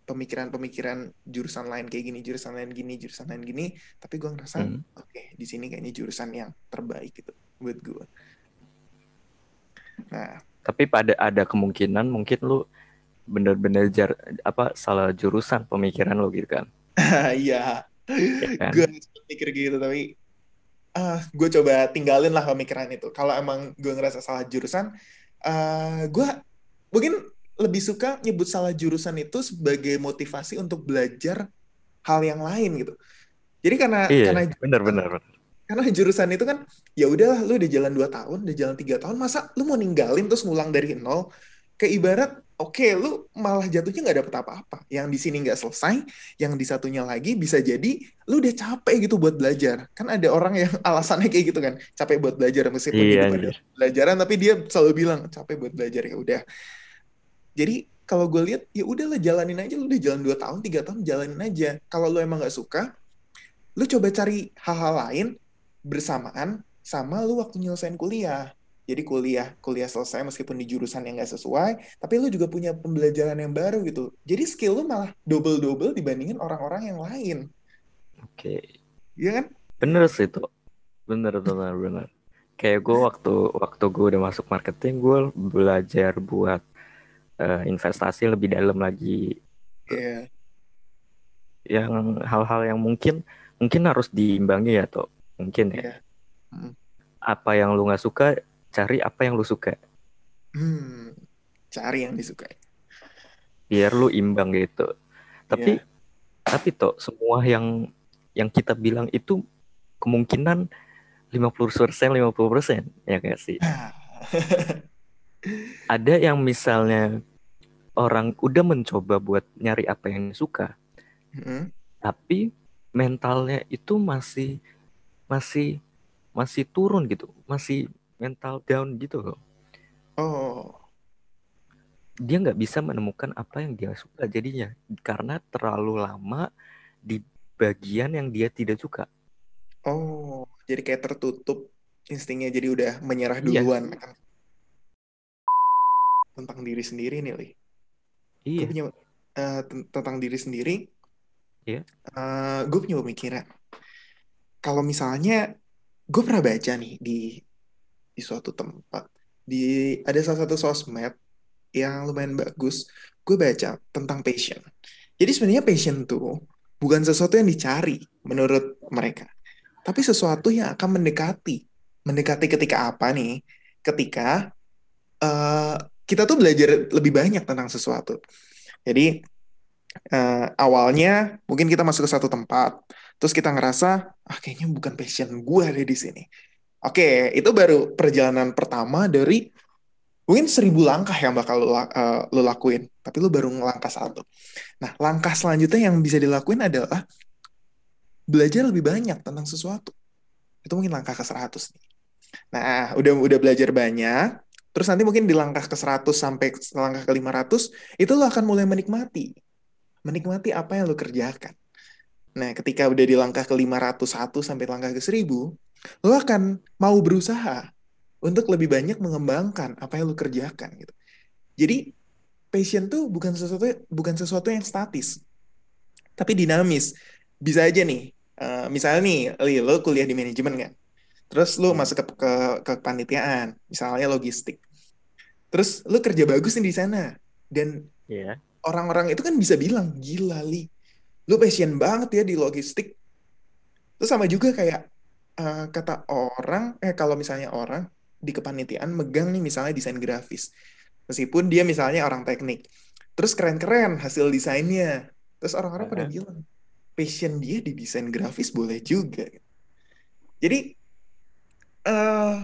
pemikiran-pemikiran jurusan lain kayak gini jurusan lain gini jurusan lain gini tapi gue ngerasa hmm. oke okay, di sini kayaknya jurusan yang terbaik gitu buat gue nah. Tapi pada ada kemungkinan mungkin lu bener-bener jar apa salah jurusan pemikiran lo gitu kan? (laughs) Iya. Ya kan? gue mikir gitu tapi uh, gue coba tinggalin lah pemikiran itu. Kalau emang gue ngerasa salah jurusan, uh, eh, gue mungkin lebih suka nyebut salah jurusan itu sebagai motivasi untuk belajar hal yang lain gitu. Jadi karena iya, karena benar benar karena jurusan itu kan ya udahlah lu udah jalan dua tahun, udah jalan tiga tahun, masa lu mau ninggalin terus ngulang dari nol? Kayak ibarat oke okay, lu malah jatuhnya nggak dapet apa-apa. Yang di sini nggak selesai yang di satunya lagi bisa jadi lu udah capek gitu buat belajar. Kan ada orang yang (laughs) alasannya kayak gitu kan capek buat belajar meskipun iya, hidup ada belajaran tapi dia selalu bilang capek buat belajar ya udah. Jadi kalau gue lihat ya udahlah jalanin aja lu udah jalan dua tahun tiga tahun jalanin aja. Kalau lu emang nggak suka lu coba cari hal-hal lain bersamaan sama lu waktu nyelesain kuliah Jadi kuliah, kuliah selesai meskipun di jurusan yang nggak sesuai, tapi lu juga punya pembelajaran yang baru gitu. Jadi skill lu malah double-double dibandingin orang-orang yang lain. Oke. Iya kan? Bener sih itu. Bener, bener, bener. Kayak gue waktu waktu gue udah masuk marketing, gue belajar buat uh, investasi lebih dalam lagi. Iya. Yang hal-hal yang mungkin mungkin harus diimbangi ya tuh. Mungkin ya. Iya. Hmm. Apa yang lu nggak suka, cari apa yang lu suka. Hmm. Cari yang disukai. Biar lu imbang gitu. Tapi Iya. tapi toh semua yang yang kita bilang itu kemungkinan 50% 50% ya kayak sih. (laughs) Ada yang misalnya orang udah mencoba buat nyari apa yang suka, Hmm. tapi mentalnya itu masih masih masih turun gitu, masih mental down gitu loh. Oh. Dia nggak bisa menemukan apa yang dia suka jadinya karena terlalu lama di bagian yang dia tidak suka. Oh, jadi kayak tertutup instingnya jadi udah menyerah Iya. duluan akan tentang diri sendiri nih, Li. Gue Iya, punya ten- tentang diri sendiri. Iya. eh, gue punya pemikiran. Kalau misalnya gue pernah baca nih di di suatu tempat di ada salah satu sosmed yang lumayan bagus. Gue baca tentang passion. Jadi sebenarnya passion tuh bukan sesuatu yang dicari menurut mereka, tapi sesuatu yang akan mendekati. Mendekati ketika apa nih? Ketika eh, kita tuh belajar lebih banyak tentang sesuatu. Jadi eh, awalnya mungkin kita masuk ke satu tempat, terus kita ngerasa ah kayaknya bukan passion gue ada di sini. Oke, itu baru perjalanan pertama dari mungkin seribu langkah yang bakal lo, eh, lo lakuin, tapi lo baru ngelangkah satu. Nah, langkah selanjutnya yang bisa dilakuin adalah belajar lebih banyak tentang sesuatu. Itu mungkin langkah ke 100 nih. Nah, udah udah belajar banyak, terus nanti mungkin di langkah ke 100 sampai langkah ke 500, itu lo akan mulai menikmati. Menikmati apa yang lo kerjakan. Nah, ketika udah di langkah ke 501 sampai langkah ke 1000, lo akan mau berusaha untuk lebih banyak mengembangkan apa yang lo kerjakan gitu. Jadi, passion tuh bukan sesuatu bukan sesuatu yang statis, tapi dinamis. Bisa aja nih, eh, misalnya nih, Li, lo kuliah di manajemen kan? Terus lo Hmm. masuk ke, ke, ke kepanitiaan, misalnya logistik. Terus lo kerja bagus nih di sana. Dan Iya. orang-orang itu kan bisa bilang, gila Li, lo passion banget ya di logistik. Terus sama juga kayak eh, kata orang, eh kalau misalnya orang di kepanitiaan megang nih misalnya desain grafis. Meskipun dia misalnya orang teknik. Terus keren-keren hasil desainnya. Terus orang-orang pada bilang, passion dia di desain grafis boleh juga. Jadi eh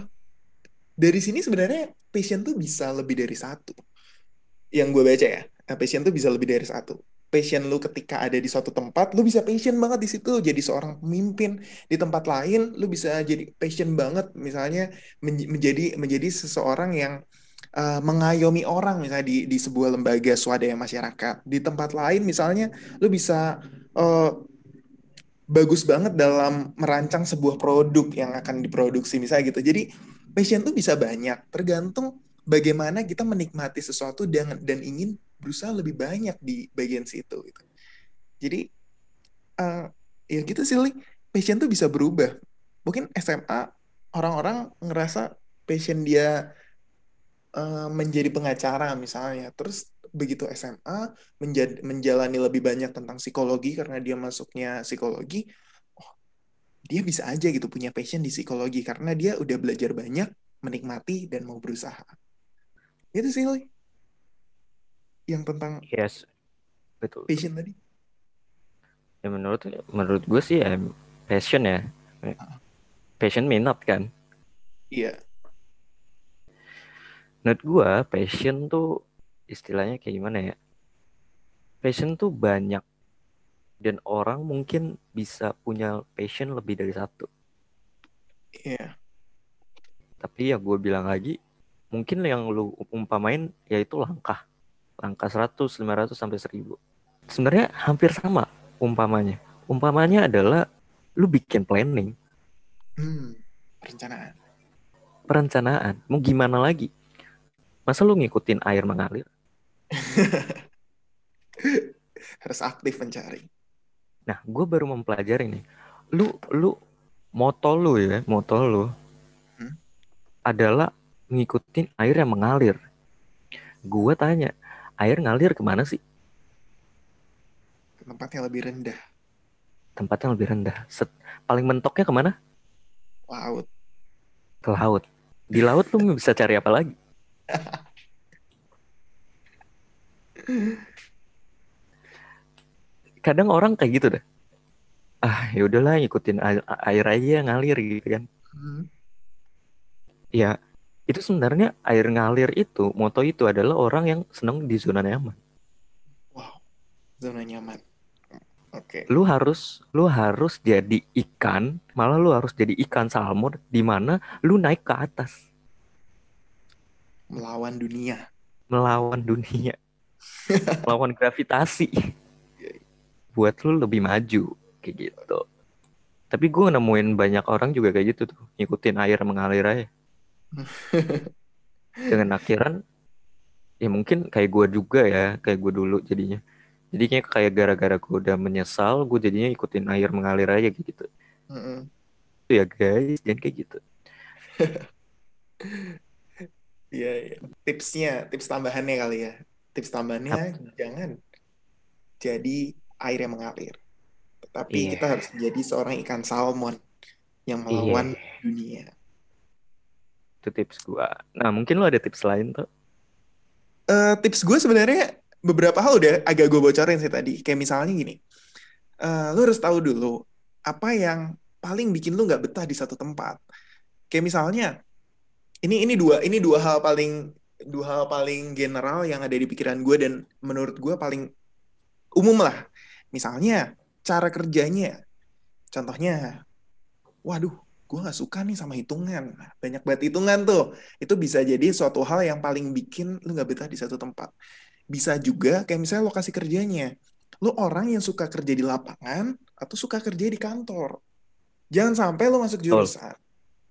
dari sini sebenarnya passion tuh bisa lebih dari satu. Yang gue baca ya, eh, passion tuh bisa lebih dari satu. Passion lu ketika ada di suatu tempat, lu bisa passion banget di situ jadi seorang pemimpin. Di tempat lain, lu bisa jadi passion banget, misalnya men- menjadi menjadi seseorang yang eh, mengayomi orang, misalnya di di sebuah lembaga swadaya masyarakat. Di tempat lain, misalnya, lu bisa eh, bagus banget dalam merancang sebuah produk yang akan diproduksi misalnya gitu. Jadi passion tuh bisa banyak, tergantung bagaimana kita menikmati sesuatu dan dan ingin berusaha lebih banyak di bagian situ gitu. Jadi eh, ya gitu sih, Li. passion tuh bisa berubah. Mungkin SMA orang-orang ngerasa passion dia eh, menjadi pengacara misalnya, terus begitu SMA menjad- menjalani lebih banyak tentang psikologi karena dia masuknya psikologi, oh, dia bisa aja gitu punya passion di psikologi karena dia udah belajar banyak, menikmati dan mau berusaha. Itu sih Li, yang tentang Yes. Betul. passion tadi. Ya menurut menurut gue sih ya passion ya. Passion minat kan. Iya, Menurut gue passion tuh istilahnya kayak gimana ya? Passion tuh banyak dan orang mungkin bisa punya passion lebih dari satu. iya, Tapi ya gue bilang lagi, mungkin yang lu umpamain yaitu langkah. Langkah 100, 500 sampai 1000. Sebenarnya hampir sama umpamanya. Umpamanya adalah lu bikin planning. hmm, perencanaan. perencanaan. Mau gimana lagi? Masa lu ngikutin air mengalir? (laughs) Harus aktif mencari. Nah, gue baru mempelajari nih. Lu, lu, moto lu ya, moto lu hmm? adalah ngikutin air yang mengalir. Gue tanya, air ngalir ke mana sih? Tempat yang lebih rendah. Tempat yang lebih rendah. Set, paling mentoknya ke mana? Laut. Ke laut. Di laut lu bisa cari apa lagi? Kadang orang kayak gitu deh. Ah, ya udahlah ngikutin air, air aja ngalir gitu kan. Hmm. Ya, itu sebenarnya air ngalir itu, moto itu adalah orang yang senang di zona nyaman. Wow, zona nyaman. Oke. Okay. Lu harus lu harus jadi ikan, malah lu harus jadi ikan salmon di mana lu naik ke atas. Melawan dunia. Melawan dunia. (laughs) Melawan gravitasi. Buat lu lebih maju kayak gitu. Tapi gue nemuin banyak orang juga kayak gitu tuh, ngikutin air mengalir aja. Dengan akhiran ya mungkin kayak gue juga ya, kayak gue dulu jadinya jadi kayak gara-gara gue udah menyesal gue jadinya ikutin air mengalir aja gitu mm -hmm. ya guys jangan kayak gitu (laughs) Iya, ya. tipsnya, tips tambahannya kali ya. Tips tambahannya Ap jangan jadi air yang mengalir. Tetapi yeah. kita harus menjadi seorang ikan salmon yang melawan yeah. dunia. Itu tips gue. Nah, mungkin lo ada tips lain tuh? Uh, tips gue sebenarnya beberapa hal udah agak gue bocorin sih tadi. Kayak misalnya gini, uh, lu harus tahu dulu apa yang paling bikin lu nggak betah di satu tempat. Kayak misalnya, ini ini dua ini dua hal paling dua hal paling general yang ada di pikiran gue dan menurut gue paling umum lah. Misalnya cara kerjanya. Contohnya, waduh, gue nggak suka nih sama hitungan. Banyak banget hitungan tuh. Itu bisa jadi suatu hal yang paling bikin lu nggak betah di satu tempat bisa juga kayak misalnya lokasi kerjanya. Lu orang yang suka kerja di lapangan atau suka kerja di kantor. Jangan sampai lu masuk jurusan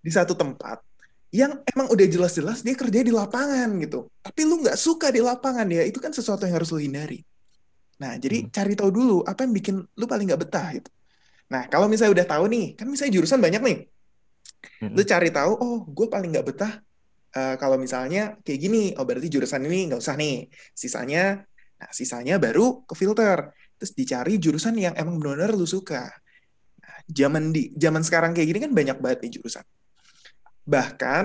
di satu tempat yang emang udah jelas-jelas dia kerja di lapangan gitu. Tapi lu nggak suka di lapangan ya, itu kan sesuatu yang harus lu hindari. Nah, jadi hmm. cari tahu dulu apa yang bikin lu paling nggak betah gitu. Nah, kalau misalnya udah tahu nih, kan misalnya jurusan banyak nih. Hmm. Lu cari tahu, oh gue paling nggak betah uh, kalau misalnya kayak gini, oh berarti jurusan ini nggak usah nih. Sisanya, nah sisanya baru ke filter. Terus dicari jurusan yang emang benar-benar lu suka. Nah, zaman di zaman sekarang kayak gini kan banyak banget nih jurusan. Bahkan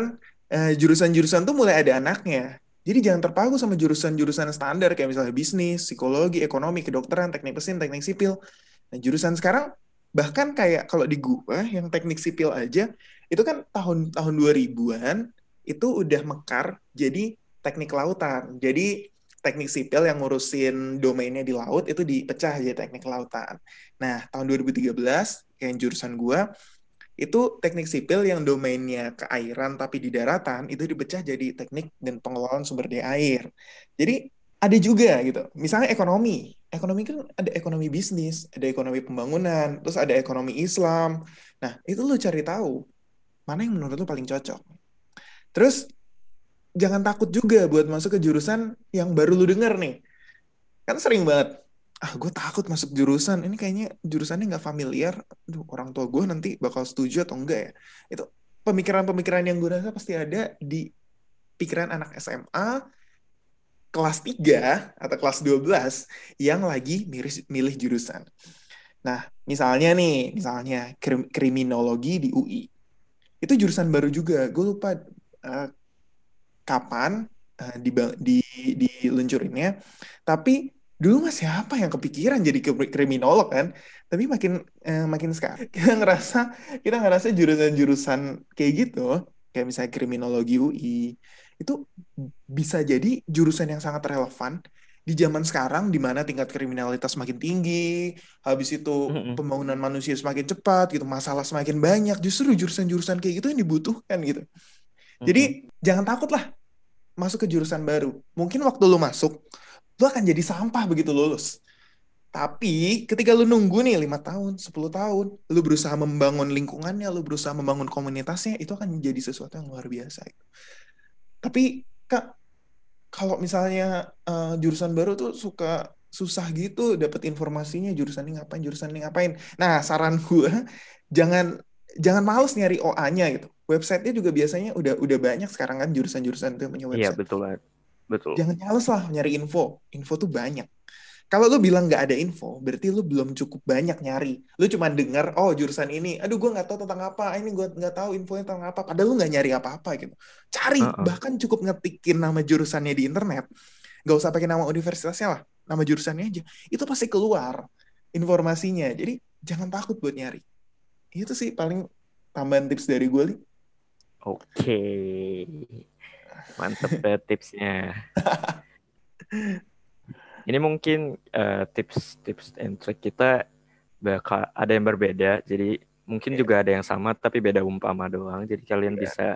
uh, jurusan-jurusan tuh mulai ada anaknya. Jadi jangan terpaku sama jurusan-jurusan standar kayak misalnya bisnis, psikologi, ekonomi, kedokteran, teknik mesin, teknik sipil. Nah, jurusan sekarang bahkan kayak kalau di gua yang teknik sipil aja itu kan tahun tahun 2000-an itu udah mekar jadi teknik lautan. Jadi teknik sipil yang ngurusin domainnya di laut itu dipecah jadi teknik lautan. Nah, tahun 2013 yang jurusan gua itu teknik sipil yang domainnya keairan tapi di daratan itu dipecah jadi teknik dan pengelolaan sumber daya air. Jadi ada juga gitu. Misalnya ekonomi. Ekonomi kan ada ekonomi bisnis, ada ekonomi pembangunan, terus ada ekonomi Islam. Nah, itu lu cari tahu mana yang menurut lu paling cocok. Terus jangan takut juga buat masuk ke jurusan yang baru lu denger nih. Kan sering banget, ah gue takut masuk jurusan, ini kayaknya jurusannya nggak familiar, Duh, orang tua gue nanti bakal setuju atau enggak ya. Itu pemikiran-pemikiran yang gue rasa pasti ada di pikiran anak SMA kelas 3 atau kelas 12 yang lagi milih, milih jurusan. Nah, misalnya nih, misalnya kriminologi di UI. Itu jurusan baru juga. Gue lupa uh, kapan uh, di di diluncurinnya tapi dulu masih siapa yang kepikiran jadi kriminolog kan tapi makin uh, makin sekarang (laughs) kita ngerasa kita ngerasa jurusan-jurusan kayak gitu kayak misalnya kriminologi UI itu bisa jadi jurusan yang sangat relevan di zaman sekarang di mana tingkat kriminalitas semakin tinggi, habis itu pembangunan manusia semakin cepat gitu, masalah semakin banyak, justru jurusan-jurusan kayak gitu yang dibutuhkan gitu. Jadi mm-hmm. jangan takut lah masuk ke jurusan baru. Mungkin waktu lu masuk, lu akan jadi sampah begitu lulus. Tapi ketika lu nunggu nih lima tahun, 10 tahun, lu berusaha membangun lingkungannya, lu berusaha membangun komunitasnya, itu akan menjadi sesuatu yang luar biasa. Tapi kak, kalau misalnya uh, jurusan baru tuh suka susah gitu dapat informasinya jurusan ini ngapain, jurusan ini ngapain. Nah saran (laughs) gue jangan jangan males nyari OA-nya gitu. Websitenya juga biasanya udah udah banyak sekarang kan jurusan-jurusan itu punya iya, website. Iya betul betul. Jangan males lah nyari info. Info tuh banyak. Kalau lu bilang nggak ada info, berarti lu belum cukup banyak nyari. Lu cuma dengar, oh jurusan ini, aduh gue nggak tahu tentang apa, ini gue nggak tahu infonya tentang apa. Padahal lu nggak nyari apa-apa gitu. Cari, uh -uh. bahkan cukup ngetikin nama jurusannya di internet. Gak usah pakai nama universitasnya lah, nama jurusannya aja. Itu pasti keluar informasinya. Jadi jangan takut buat nyari. Itu sih paling tambahan tips dari gue, Li. Oke. Mantep ya tipsnya. (laughs) Ini mungkin uh, tips tips and trick kita bakal ada yang berbeda. Jadi mungkin yeah. juga ada yang sama tapi beda umpama doang. Jadi kalian yeah. bisa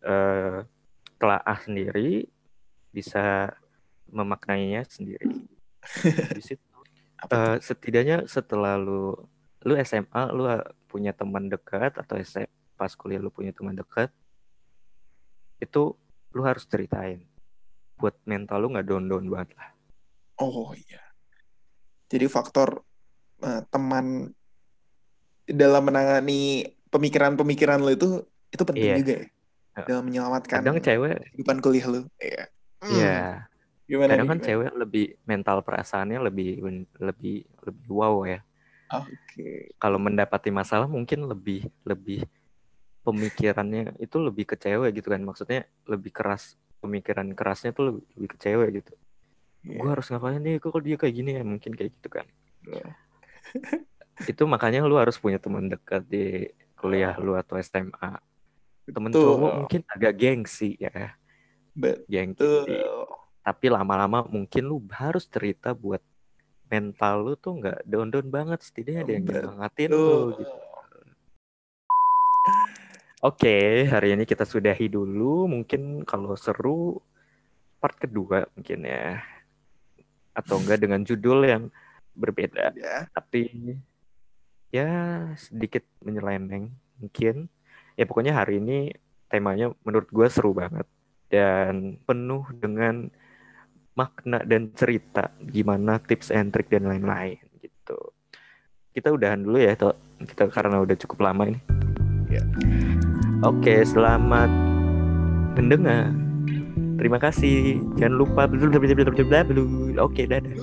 uh, telaah sendiri, bisa memaknainya sendiri. (laughs) Di situ. Uh, setidaknya setelah lu lu SMA lu punya teman dekat atau SMA pas kuliah lu punya teman dekat itu lu harus ceritain buat mental lu nggak down down banget lah Oh iya. Jadi faktor uh, teman dalam menangani pemikiran-pemikiran lo itu itu penting iya. juga ya dalam menyelamatkan kadang cewek kehidupan kuliah lo. Iya. Hmm. Iya. Gimana kadang kan cewek lebih mental perasaannya lebih lebih lebih wow ya. Oke. Okay. Kalau mendapati masalah mungkin lebih lebih pemikirannya itu lebih ke cewek gitu kan. Maksudnya lebih keras pemikiran kerasnya tuh lebih, lebih ke cewek gitu yeah. gue harus ngapain nih kok dia kayak gini ya mungkin kayak gitu kan yeah. (laughs) itu makanya lu harus punya teman dekat di kuliah lu atau SMA temen Betul. cowok mungkin agak gengsi ya Betul. gengsi tapi lama-lama mungkin lu harus cerita buat mental lu tuh nggak down down banget setidaknya ada yang ngangatin lu gitu Oke, okay, hari ini kita sudahi dulu. Mungkin kalau seru part kedua mungkin ya atau enggak dengan judul yang berbeda. Ya. Tapi ya sedikit menyelendeng mungkin. Ya pokoknya hari ini temanya menurut gue seru banget dan penuh dengan makna dan cerita gimana tips and trick dan lain-lain gitu. Kita udahan dulu ya, toh. kita karena udah cukup lama ini. Ya. Oke, selamat mendengar. Terima kasih. Jangan lupa. Oke, dadah.